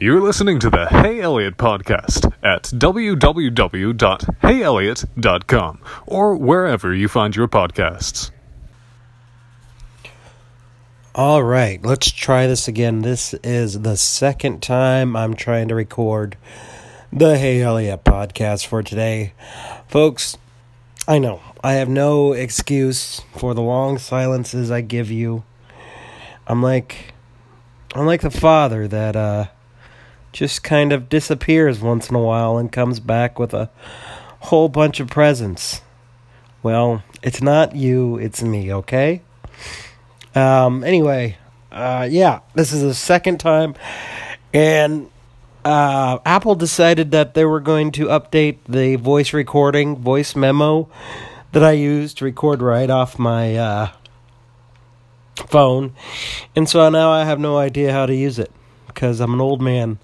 You're listening to the Hey Eliott podcast at www.heyeliott.com or wherever you find your podcasts. All right, let's try this again. This is the second time I'm trying to record the Hey Eliott podcast for today. Folks, I know I have no excuse for the long silences I give you. I'm like I'm like the father that uh just kind of disappears once in a while and comes back with a whole bunch of presents. Well, it's not you, it's me, okay? Um, anyway, uh, yeah, this is the second time, and uh, Apple decided that they were going to update the voice recording, voice memo that I use to record right off my uh, phone, and so now I have no idea how to use it because I'm an old man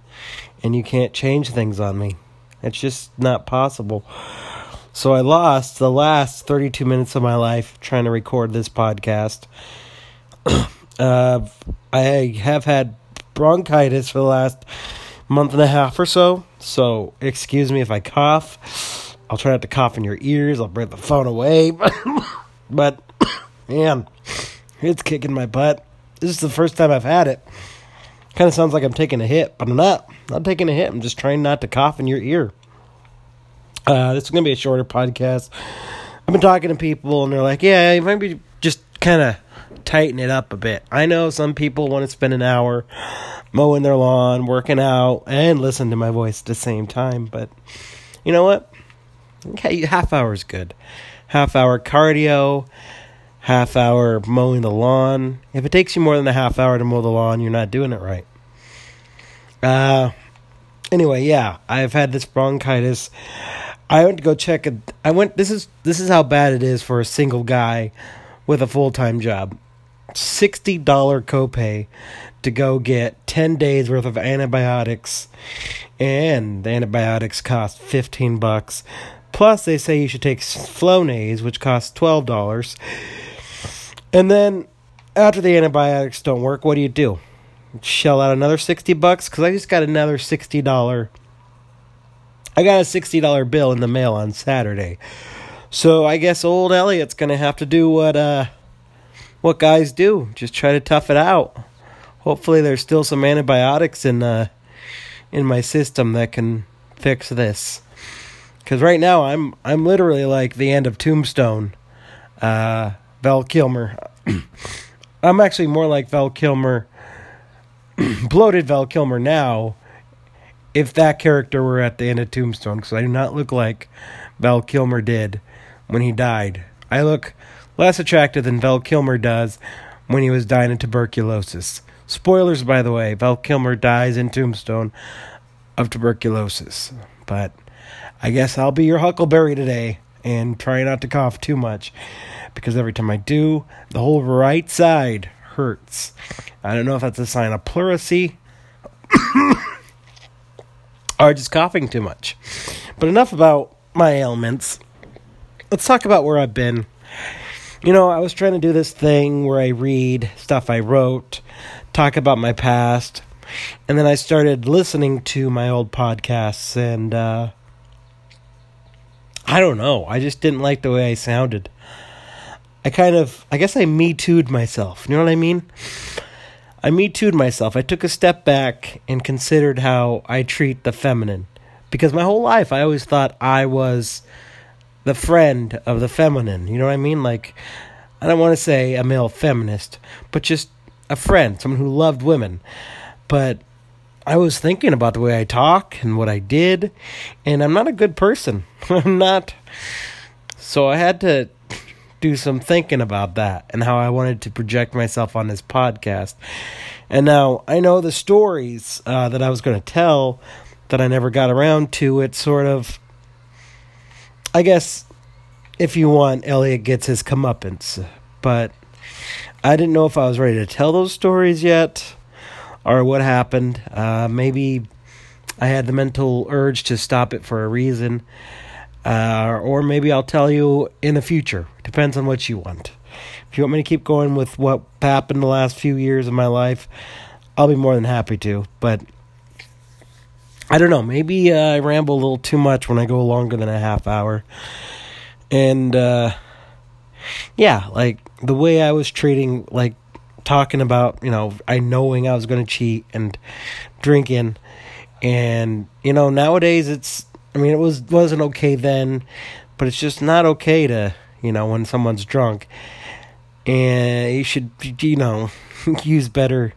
and you can't change things on me. It's just not possible. So I lost the last 32 minutes of my life trying to record this podcast. uh, I have had bronchitis for the last month and a half or so. So excuse me if I cough. I'll try not to cough in your ears. I'll bring the phone away. but man, it's kicking my butt. This is the first time I've had it. Kind of sounds like I'm taking a hit, but I'm not. I'm not taking a hit. I'm just trying not to cough in your ear. Uh, this is going to be a shorter podcast. I've been talking to people, and they're like, yeah, you might be just kind of tighten it up a bit. I know some people want to spend an hour mowing their lawn, working out, and listen to my voice at the same time, but you know what? Okay, half hour is good. Half hour cardio half hour mowing the lawn. If it takes you more than a half hour to mow the lawn, you're not doing it right. Uh, anyway, yeah, I've had this bronchitis. I went to go check it. I went. This is this is how bad it is for a single guy with a full time job. Sixty dollar copay to go get ten days worth of antibiotics, and the antibiotics cost fifteen bucks. Plus, they say you should take Flonase, which costs twelve dollars and then after the antibiotics don't work, what do you do? Shell out another 60 bucks cuz I just got another $60 I got a $60 bill in the mail on Saturday. So I guess old Eliott's going to have to do what uh what guys do, just try to tough it out. Hopefully there's still some antibiotics in uh in my system that can fix this. Cuz right now I'm I'm literally like the end of Tombstone. Uh Val Kilmer. I'm actually more like Val Kilmer, bloated Val Kilmer now, if that character were at the end of Tombstone, because I do not look like Val Kilmer did when he died. I look less attractive than Val Kilmer does when he was dying of tuberculosis. Spoilers, by the way, Val Kilmer dies in Tombstone of tuberculosis. But I guess I'll be your Huckleberry today and try not to cough too much because every time I do, the whole right side hurts. I don't know if that's a sign of pleurisy or just coughing too much. But enough about my ailments. Let's talk about where I've been. You know, I was trying to do this thing where I read stuff I wrote, talk about my past, and then I started listening to my old podcasts, and uh, I don't know. I just didn't like the way I sounded. I kind of, I guess I me too'd myself. You know what I mean? I me too'd myself. I took a step back and considered how I treat the feminine. Because my whole life I always thought I was the friend of the feminine. You know what I mean? Like, I don't want to say a male feminist, but just a friend, someone who loved women. But I was thinking about the way I talk and what I did, and I'm not a good person. I'm not. So I had to do some thinking about that and how I wanted to project myself on this podcast. And now I know the stories uh, that I was going to tell that I never got around to. It sort of, I guess, if you want, Eliott gets his comeuppance. But I didn't know if I was ready to tell those stories yet or what happened. Uh, maybe I had the mental urge to stop it for a reason. Uh, or maybe I'll tell you in the future. Depends on what you want. If you want me to keep going with what happened the last few years of my life, I'll be more than happy to. But I don't know. Maybe uh, I ramble a little too much when I go longer than a half hour. And uh, yeah, like the way I was treating, like talking about, you know, I knowing I was going to cheat and drinking, and you know, nowadays it's. I mean, it was wasn't okay then, but it's just not okay to, you know, when someone's drunk, and you should, you know, use better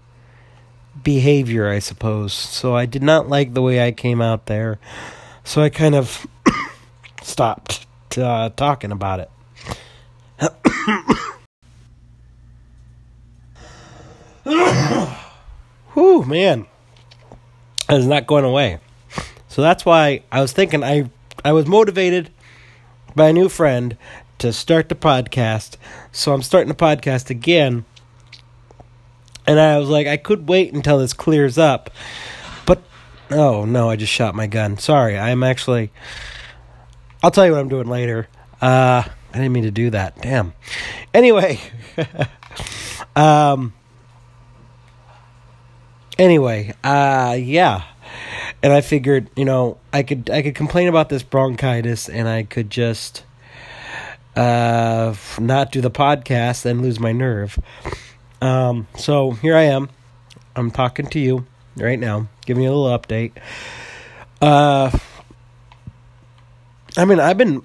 behavior, I suppose. So I did not like the way I came out there. So I kind of stopped uh, talking about it. Whew, man. It's not going away. So that's why I was thinking I I was motivated by a new friend to start the podcast. So I'm starting the podcast again. And I was like, I could wait until this clears up. But oh no, I just shot my gun. Sorry, I'm actually I'll tell you what I'm doing later. Uh I didn't mean to do that. Damn. Anyway, um anyway, uh yeah. And I figured, you know, I could I could complain about this bronchitis and I could just uh not do the podcast and lose my nerve. Um so here I am. I'm talking to you right now, giving you a little update. Uh I mean, I've been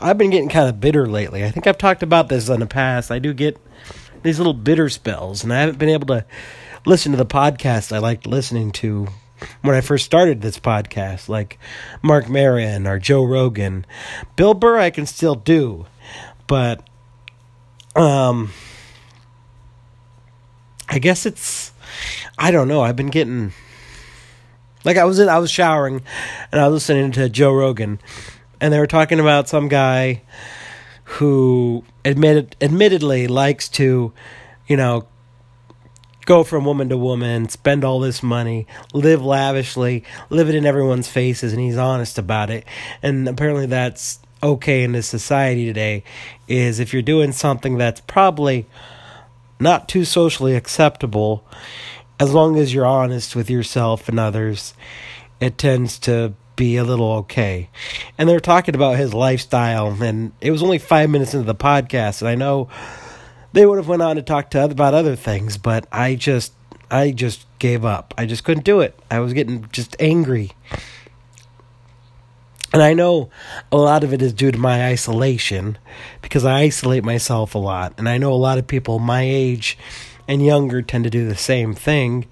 I've been getting kind of bitter lately. I think I've talked about this in the past. I do get these little bitter spells, and I haven't been able to listen to the podcast I liked listening to when I first started this podcast, like Marc Maron or Joe Rogan. Bill Burr, I can still do, but um, I guess it's I don't know. I've been getting like I was in I was showering and I was listening to Joe Rogan and they were talking about some guy who admitted admittedly likes to, you know, go from woman to woman, spend all this money, live lavishly, live it in everyone's faces, and he's honest about it. And apparently that's okay in this society today. Is if you're doing something that's probably not too socially acceptable, as long as you're honest with yourself and others, it tends to be a little okay. And they're talking about his lifestyle, and it was only five minutes into the podcast, and I know they would have went on to talk to about other things, but I just I just gave up. I just couldn't do it. I was getting just angry. And I know a lot of it is due to my isolation because I isolate myself a lot. And I know a lot of people my age and younger tend to do the same thing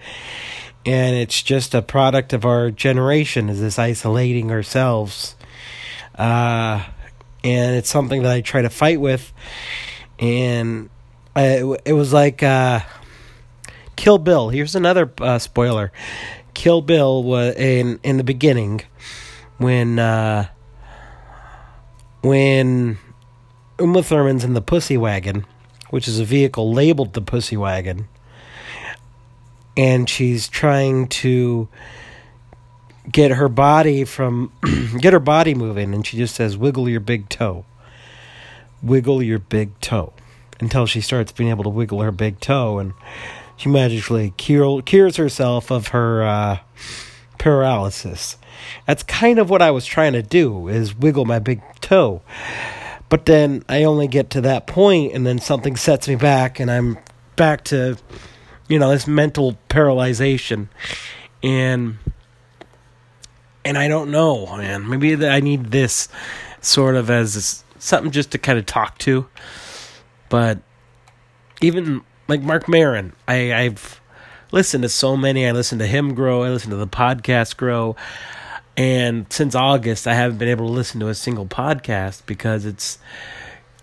and it's just a product of our generation is this isolating ourselves uh, and it's something that i try to fight with and I, it was like uh, kill bill. Here's another uh, spoiler. Kill bill was in in the beginning when uh, when uma thurman's in the pussy wagon which is a vehicle labeled the pussy wagon and she's trying to get her body from get her body moving and she just says wiggle your big toe. Wiggle your big toe until she starts being able to wiggle her big toe and she magically cure, cures herself of her uh, paralysis that's kind of what i was trying to do is wiggle my big toe but then i only get to that point and then something sets me back and i'm back to you know this mental paralyzation and and I don't know, man. Maybe I need this sort of as something just to kind of talk to. But even like Marc Maron, I, I've listened to so many. I listened to him grow. I listened to the podcast grow. And since August, I haven't been able to listen to a single podcast because it's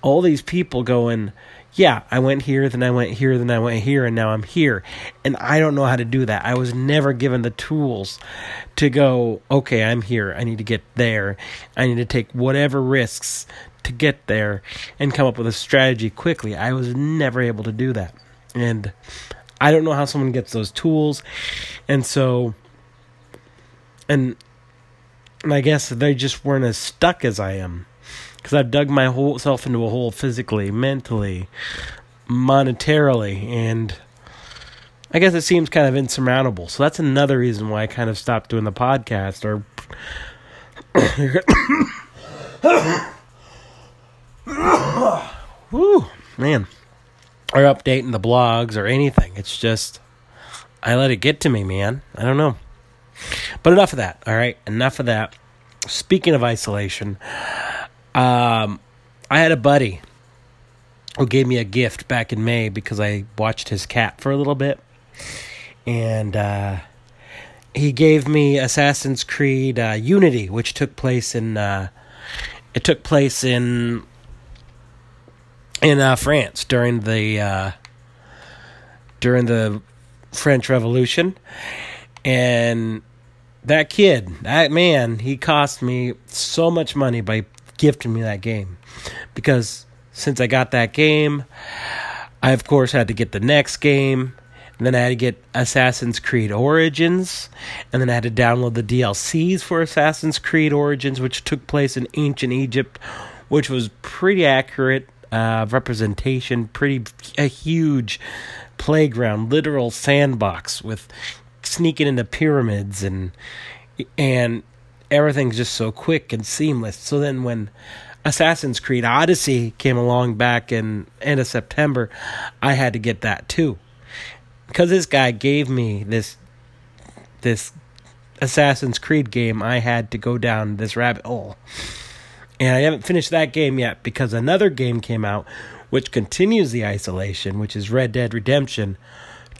all these people going, yeah, I went here, then I went here, then I went here, and now I'm here. And I don't know how to do that. I was never given the tools to go, okay, I'm here. I need to get there. I need to take whatever risks to get there and come up with a strategy quickly. I was never able to do that. And I don't know how someone gets those tools. And so, and, and I guess they just weren't as stuck as I am because I've dug my whole self into a hole physically, mentally, monetarily, and I guess it seems kind of insurmountable. So that's another reason why I kind of stopped doing the podcast or man. Or updating the blogs or anything. It's just I let it get to me, man. I don't know. But enough of that, all right? Enough of that. Speaking of isolation, um, I had a buddy who gave me a gift back in May because I watched his cat for a little bit. And uh, he gave me Assassin's Creed uh, Unity, which took place in uh, it took place in in uh, France during the uh, during the French Revolution, and that kid, that man, he cost me so much money by gifting me that game because since I got that game, I of course had to get the next game. And then I had to get Assassin's Creed Origins. And then I had to download the DLCs for Assassin's Creed Origins, which took place in ancient Egypt, which was pretty accurate uh, representation, pretty a huge playground, literal sandbox with sneaking into pyramids and and everything's just so quick and seamless. So then when Assassin's Creed Odyssey came along back in end of September, I had to get that too. Because this guy gave me this this Assassin's Creed game, I had to go down this rabbit hole. And I haven't finished that game yet because another game came out which continues the isolation, which is Red Dead Redemption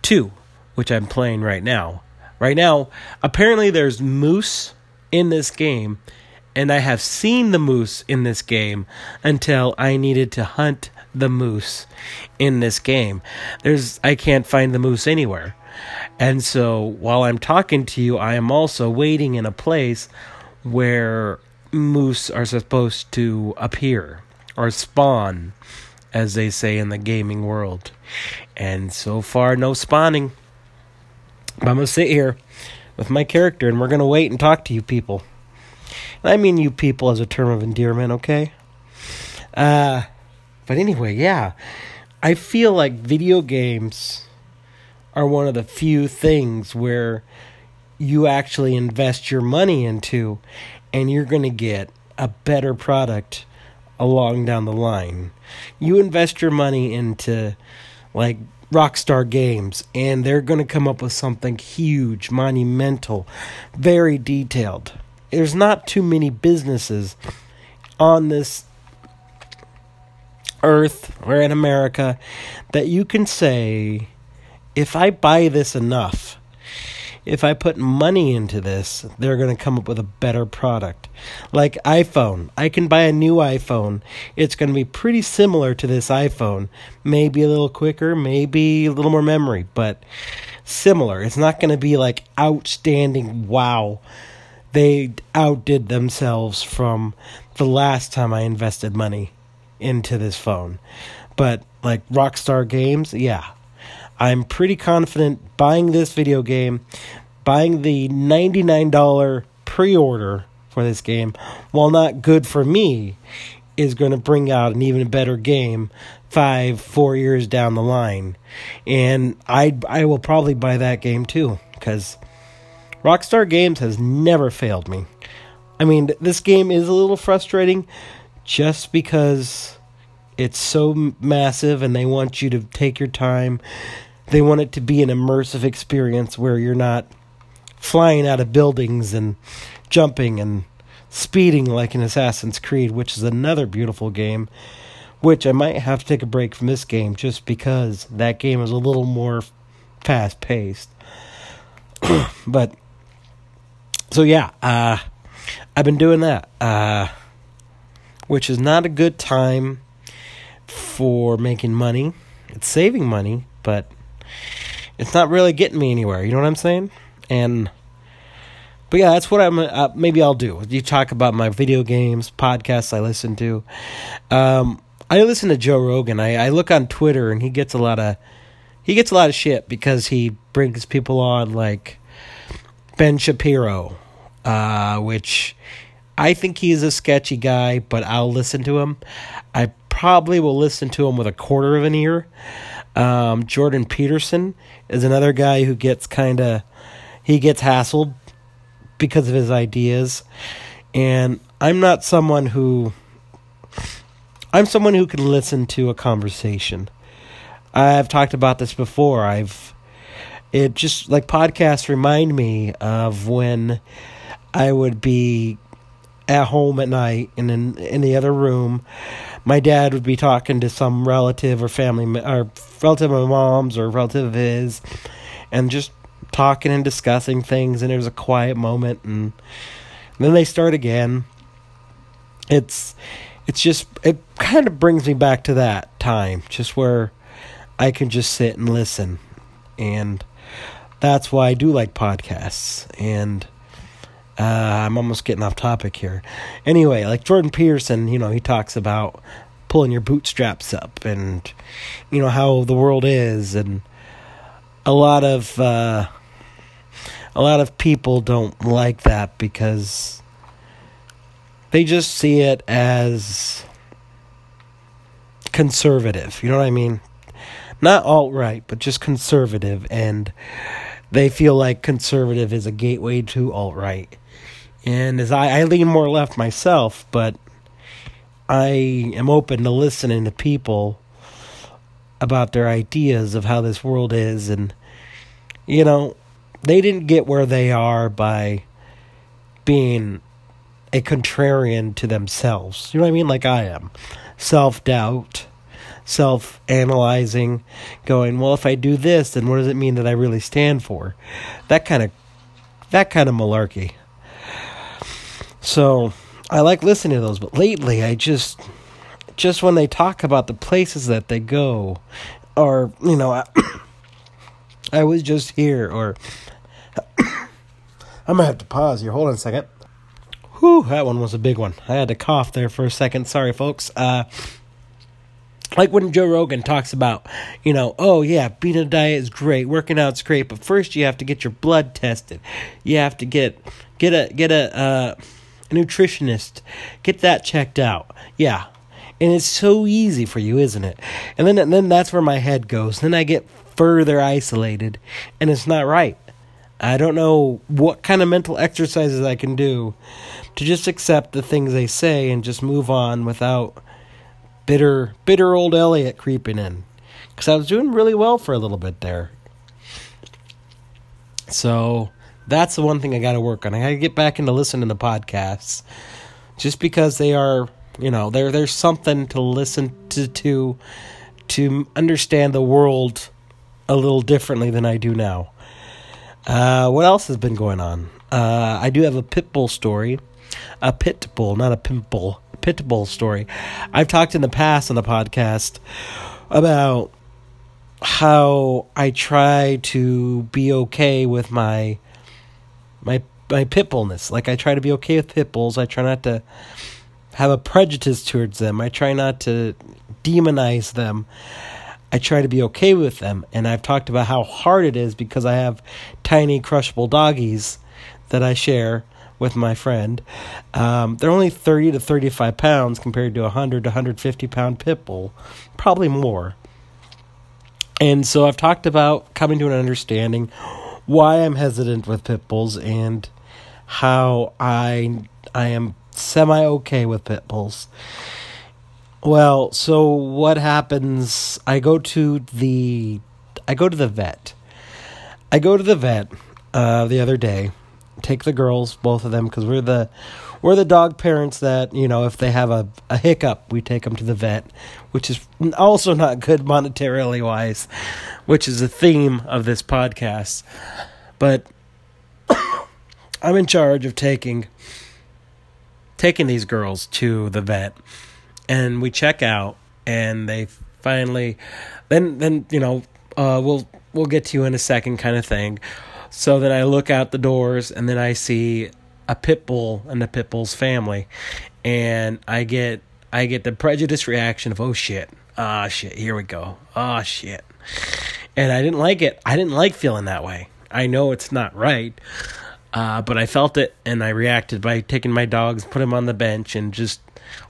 2, which I'm playing right now. Right now, apparently there's moose in this game, and I have seen the moose in this game until I needed to hunt the moose in this game. There's I can't find the moose anywhere. And so while I'm talking to you, I am also waiting in a place where moose are supposed to appear or spawn as they say in the gaming world. And so far, no spawning. But I'm going to sit here with my character and we're going to wait and talk to you people. And I mean you people as a term of endearment, okay? Uh, but anyway, yeah. I feel like video games are one of the few things where you actually invest your money into and you're going to get a better product along down the line. You invest your money into like Rockstar Games, and they're going to come up with something huge, monumental, very detailed. There's not too many businesses on this earth or in America that you can say, if I buy this enough, if I put money into this, they're going to come up with a better product. Like iPhone, I can buy a new iPhone. It's going to be pretty similar to this iPhone, maybe a little quicker, maybe a little more memory, but similar. It's not going to be like outstanding wow. They outdid themselves from the last time I invested money into this phone. But like Rockstar Games, yeah, I'm pretty confident buying this video game, buying the $99 pre order for this game, while not good for me, is going to bring out an even better game five, four years down the line. And I, I will probably buy that game too, because Rockstar Games has never failed me. I mean, this game is a little frustrating just because it's so massive and they want you to take your time they want it to be an immersive experience where you're not flying out of buildings and jumping and speeding like in Assassin's Creed, which is another beautiful game. Which I might have to take a break from this game just because that game is a little more fast paced. but so yeah, uh, I've been doing that, uh, which is not a good time for making money. It's saving money, but it's not really getting me anywhere. You know what I'm saying? And but yeah, that's what I'm. Uh, maybe I'll do. You talk about my video games, podcasts I listen to. Um, I listen to Joe Rogan. I, I look on Twitter and he gets a lot of he gets a lot of shit because he brings people on like Ben Shapiro, uh, which I think he's a sketchy guy, but I'll listen to him. I probably will listen to him with a quarter of an ear Um, Jordan Peterson is another guy who gets kind of he gets hassled because of his ideas, and I'm not someone who I'm someone who can listen to a conversation. I've talked about this before. I've it just like podcasts remind me of when I would be at home at night and in in the other room my dad would be talking to some relative or family or relative of my mom's or relative of his and just talking and discussing things and there's a quiet moment and then they start again. It's it's just it kind of brings me back to that time just where I can just sit and listen and that's why I do like podcasts and uh, I'm almost getting off topic here. Anyway, like Jordan Peterson, you know, he talks about pulling your bootstraps up and, you know, how the world is. And a lot of, uh, a lot of people don't like that because they just see it as conservative. You know what I mean? Not alt right, but just conservative. And they feel like conservative is a gateway to alt right. And as I, I lean more left myself, but I am open to listening to people about their ideas of how this world is. And, you know, they didn't get where they are by being a contrarian to themselves. You know what I mean? Like I am. Self doubt, self analyzing, going, well, if I do this, then what does it mean that I really stand for? That kind of that kind of malarkey. So I like listening to those, but lately I just just when they talk about the places that they go, or you know, I, I was just here, or I'm gonna have to pause here. Hold on a second. Whew, that one was a big one. I had to cough there for a second. Sorry, folks. Uh, like when Joe Rogan talks about, you know, oh yeah, being a diet is great, working out's great, but first you have to get your blood tested. You have to get get a get a uh, a nutritionist, get that checked out. Yeah. And it's so easy for you, isn't it? And then and then that's where my head goes. Then I get further isolated and it's not right. I don't know what kind of mental exercises I can do to just accept the things they say and just move on without bitter bitter old Eliott creeping in. Cuz I was doing really well for a little bit there. So, that's the one thing I got to work on. I got to get back into listening to podcasts, just because they are, you know, there there's something to listen to to to understand the world a little differently than I do now. Uh, what else has been going on? Uh, I do have a pit bull story, a pit bull, not a pimple, pit bull story. I've talked in the past on the podcast about how I try to be okay with my my my pit bullness. Like I try to be okay with pit bulls. I try not to have a prejudice towards them. I try not to demonize them. I try to be okay with them. And I've talked about how hard it is because I have tiny crushable doggies that I share with my friend. Um, they're only 30 to 35 pounds compared to a 100 to 150 pound pit bull, probably more. And so I've talked about coming to an understanding why I'm hesitant with pit bulls and how I I am semi okay with pit bulls. Well, so what happens? I go to the I go to the vet. I go to the vet uh, the other day. Take the girls, both of them, because we're the we're the dog parents that you know if they have a, a hiccup, we take them to the vet, which is also not good monetarily wise, which is the theme of this podcast. But I'm in charge of taking taking these girls to the vet, and we check out, and they finally, then then you know, uh, we'll we'll get to you in a second, kind of thing. So then I look out the doors, and then I see a pit bull and the pit bull's family, and I get I get the prejudice reaction of oh shit, ah oh, shit, here we go, oh shit, and I didn't like it. I didn't like feeling that way. I know it's not right, uh, but I felt it and I reacted by taking my dogs, put them on the bench, and just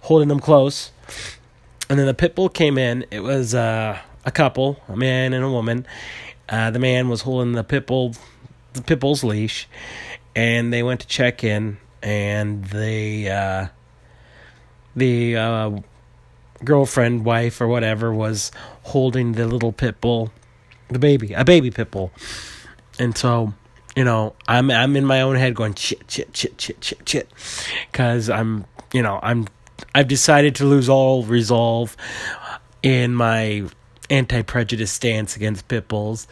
holding them close. And then the pit bull came in. It was uh, a couple, a man and a woman. Uh, the man was holding the pit bull, the pit bull's leash, and they went to check in, and they, uh, the uh, girlfriend, wife, or whatever was holding the little pit bull, the baby, a baby pit bull, and so you know, I'm I'm in my own head going shit, shit, shit, shit, shit, shit, because I'm, you know, I'm, I've decided to lose all resolve in my anti-prejudice stance against pit bulls,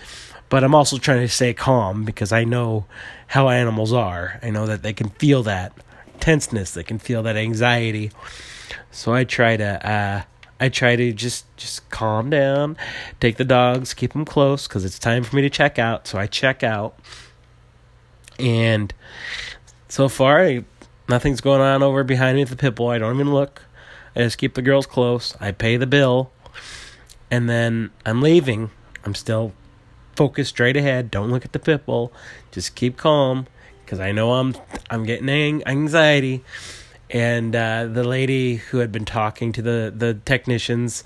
but I'm also trying to stay calm because I know how animals are. I know that they can feel that tenseness, they can feel that anxiety. So I try to, uh, I try to just just calm down, take the dogs, keep them close because it's time for me to check out. So I check out and so far, I, nothing's going on over behind me with the pit bull. I don't even look. I just keep the girls close. I pay the bill. And then I'm leaving. I'm still focused straight ahead. Don't look at the pit bull. Just keep calm because I know I'm I'm getting anxiety. And uh, the lady who had been talking to the the technicians,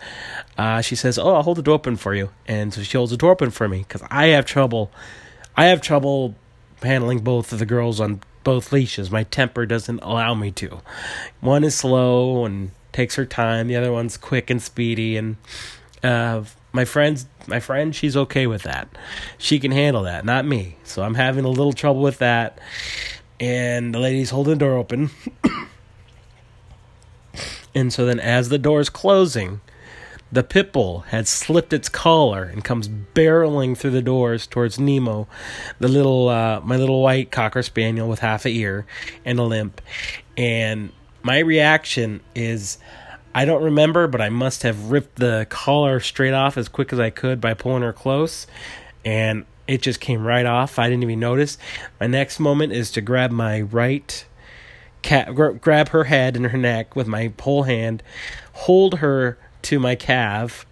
uh, she says, "Oh, I'll hold the door open for you." And so she holds the door open for me because I have trouble. I have trouble handling both of the girls on both leashes. My temper doesn't allow me to. One is slow and takes her time. The other one's quick and speedy. And uh, my friend's my friend, she's okay with that. She can handle that, not me. So I'm having a little trouble with that. And the lady's holding the door open. and so then, as the door's closing, the pit bull had slipped its collar and comes barreling through the doors towards Nemo, the little uh, my little white cocker spaniel with half a ear and a limp. And my reaction is I don't remember, but I must have ripped the collar straight off as quick as I could by pulling her close, and it just came right off. I didn't even notice. My next moment is to grab my right cat, grab her head and her neck with my whole hand, hold her to my calf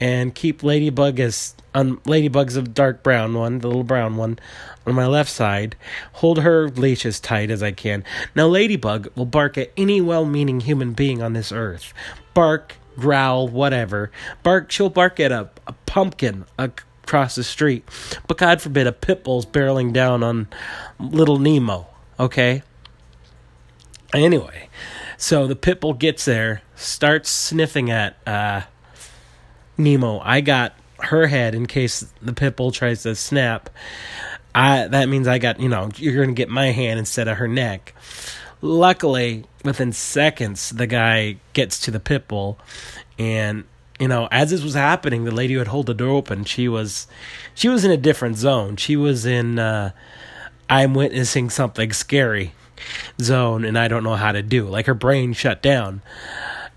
and keep Ladybug as um, Ladybug's a dark brown one, the little brown one, on my left side. Hold her leash as tight as I can. Now, Ladybug will bark at any well meaning human being on this earth. Bark, growl, whatever. Bark, she'll bark at a, a pumpkin across the street. But God forbid a pit bull's barreling down on little Nemo, okay? Anyway, so the pit bull gets there, starts sniffing at uh, Nemo. I got her head in case the pit bull tries to snap. I that means I got you know you're gonna get my hand instead of her neck. Luckily, within seconds, the guy gets to the pit bull, and you know as this was happening, the lady who had hold the door open, she was she was in a different zone. She was in uh, I'm witnessing something scary zone and I don't know how to do. Like her brain shut down.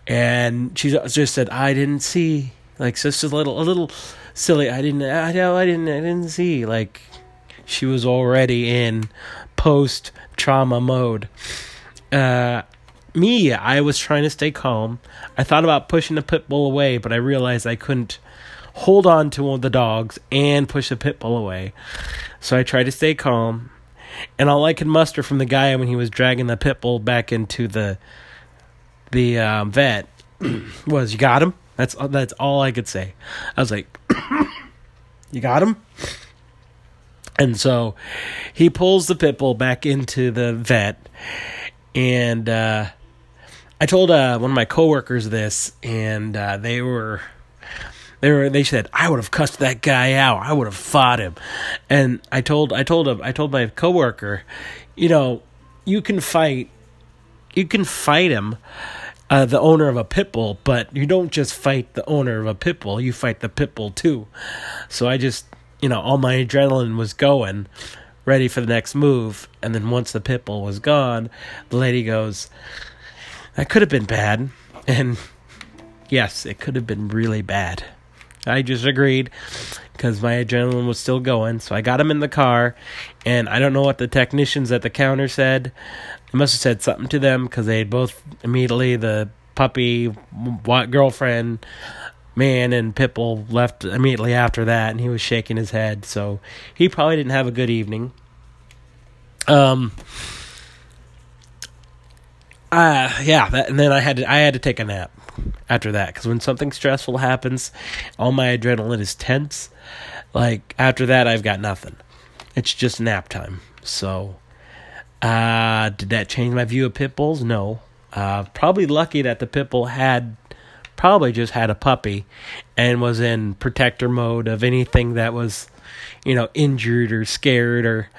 And she just said, I didn't see. Like just a little a little silly. I didn't I I didn't I didn't see. Like she was already in post trauma mode. Uh me, I was trying to stay calm. I thought about pushing the pit bull away, but I realized I couldn't hold on to one of the dogs and push the pit bull away. So I tried to stay calm. And all I could muster from the guy when he was dragging the pit bull back into the the um, vet was, "You got him." That's that's all I could say. I was like, "You got him." And so he pulls the pit bull back into the vet, and uh, I told uh, one of my coworkers this, and uh, they were they were they said I would have cussed that guy out. I would have fought him. And I told I told him I told my coworker, you know, you can fight you can fight him uh, the owner of a pit bull, but you don't just fight the owner of a pit bull, you fight the pit bull too. So I just, you know, all my adrenaline was going, ready for the next move. And then once the pit bull was gone, the lady goes, That could have been bad. And yes, it could have been really bad. I just agreed because my adrenaline was still going. So I got him in the car, and I don't know what the technicians at the counter said. I must have said something to them because they both immediately the puppy, girlfriend, man, and Pitbull left immediately after that, and he was shaking his head. So he probably didn't have a good evening. Um. Uh, yeah, that, and then I had to I had to take a nap. after that because when something stressful happens, all my adrenaline is tense. Like after that, I've got nothing. It's just nap time. So, uh, did that change my view of pit bulls? No. Uh, probably lucky that the pit bull had probably just had a puppy and was in protector mode of anything that was, you know, injured or scared or.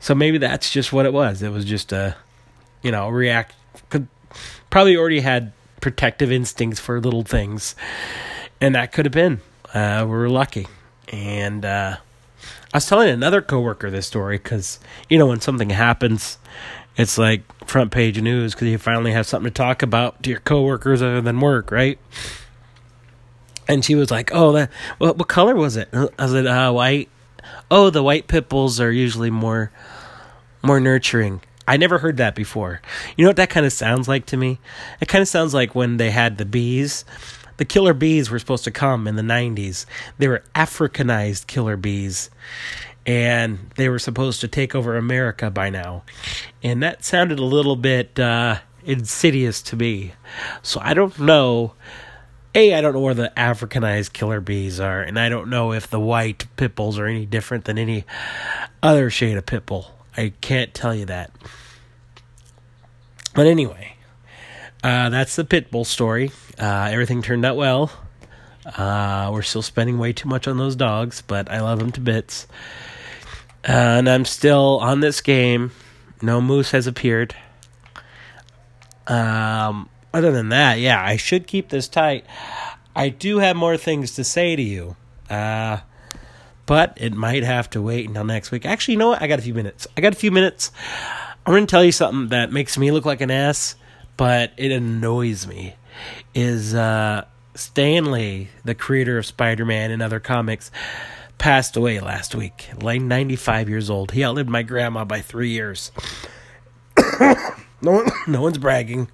So maybe that's just what it was. It was just a, you know, react. Could, probably already had protective instincts for little things, and that could have been. Uh, we were lucky, and uh, I was telling another coworker this story because you know when something happens, it's like front page news because you finally have something to talk about to your coworkers other than work, right? And she was like, "Oh, that what what color was it?" I like, uh, "White." Oh, the white pit bulls are usually more more nurturing. I never heard that before. You know what that kind of sounds like to me? It kind of sounds like when they had the bees. The killer bees were supposed to come in the 90s. They were Africanized killer bees. And they were supposed to take over America by now. And that sounded a little bit uh, insidious to me. So I don't know. A, I don't know where the Africanized killer bees are. And I don't know if the white pit bulls are any different than any other shade of pit bull. I can't tell you that. But anyway, uh, that's the pit bull story. Uh, everything turned out well. Uh, we're still spending way too much on those dogs, but I love them to bits. And I'm still on this game. No moose has appeared. Um, other than that, yeah, I should keep this tight. I do have more things to say to you. Uh, but it might have to wait until next week. Actually, you know what? I got a few minutes. I got a few minutes. I'm going to tell you something that makes me look like an ass, but it annoys me. Is uh, Stan Lee, the creator of Spider Man and other comics, passed away last week, like 95 years old. He outlived my grandma by three years. no, one, no one's bragging.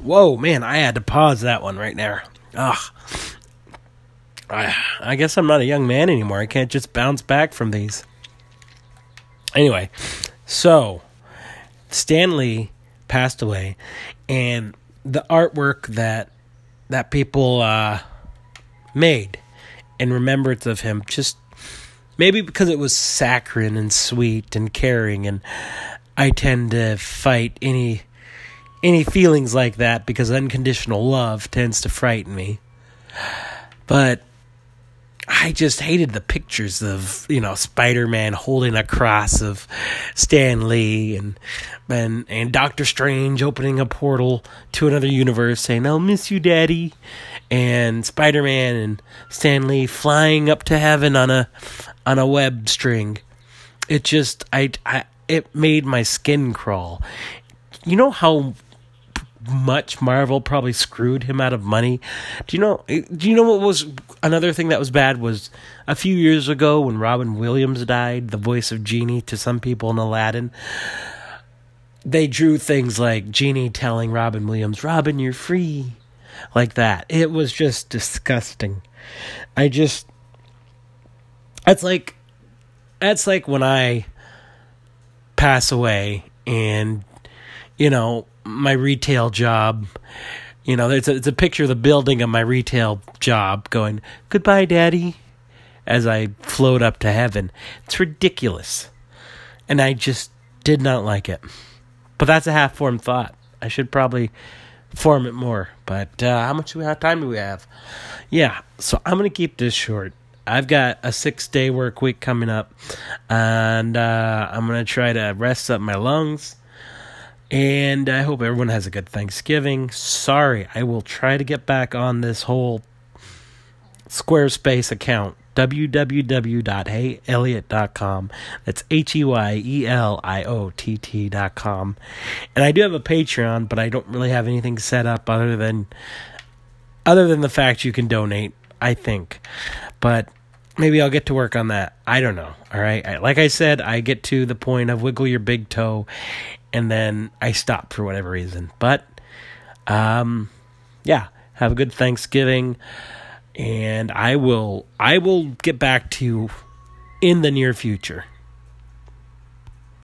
Whoa, man, I had to pause that one right there. Ugh. I, I guess I'm not a young man anymore. I can't just bounce back from these. Anyway, so Stan Lee passed away, and the artwork that that people uh, made in remembrance of him just maybe because it was saccharine and sweet and caring and I tend to fight any any feelings like that because unconditional love tends to frighten me. But I just hated the pictures of you know Spider Man holding a cross of Stan Lee and and and Doctor Strange opening a portal to another universe, saying "I'll miss you, Daddy," and Spider Man and Stan Lee flying up to heaven on a on a web string. It just I I it made my skin crawl. You know how much Marvel probably screwed him out of money. Do you know? Do you know what was another thing that was bad was a few years ago when Robin Williams died, the voice of Genie to some people in Aladdin. They drew things like Genie telling Robin Williams, "Robin, you're free," like that. It was just disgusting. I just, it's like, that's like when I pass away and you know my retail job. You know, it's a, it's a picture of the building of my retail job going, goodbye, daddy, as I float up to heaven. It's ridiculous. And I just did not like it. But that's a half formed thought. I should probably form it more. But uh, how much do we have, time do we have? Yeah, so I'm going to keep this short. I've got a six day work week coming up, and uh, I'm going to try to rest up my lungs and I hope everyone has a good Thanksgiving. Sorry, I will try to get back on this whole Squarespace account www.heyeliott.com. That's H E Y E L I O T T.com. And I do have a Patreon, but I don't really have anything set up other than other than the fact you can donate, I think. But maybe I'll get to work on that. I don't know. All right. Like I said, I get to the point of wiggle your big toe and then I stopped for whatever reason. But um yeah, have a good Thanksgiving and I will I will get back to you in the near future.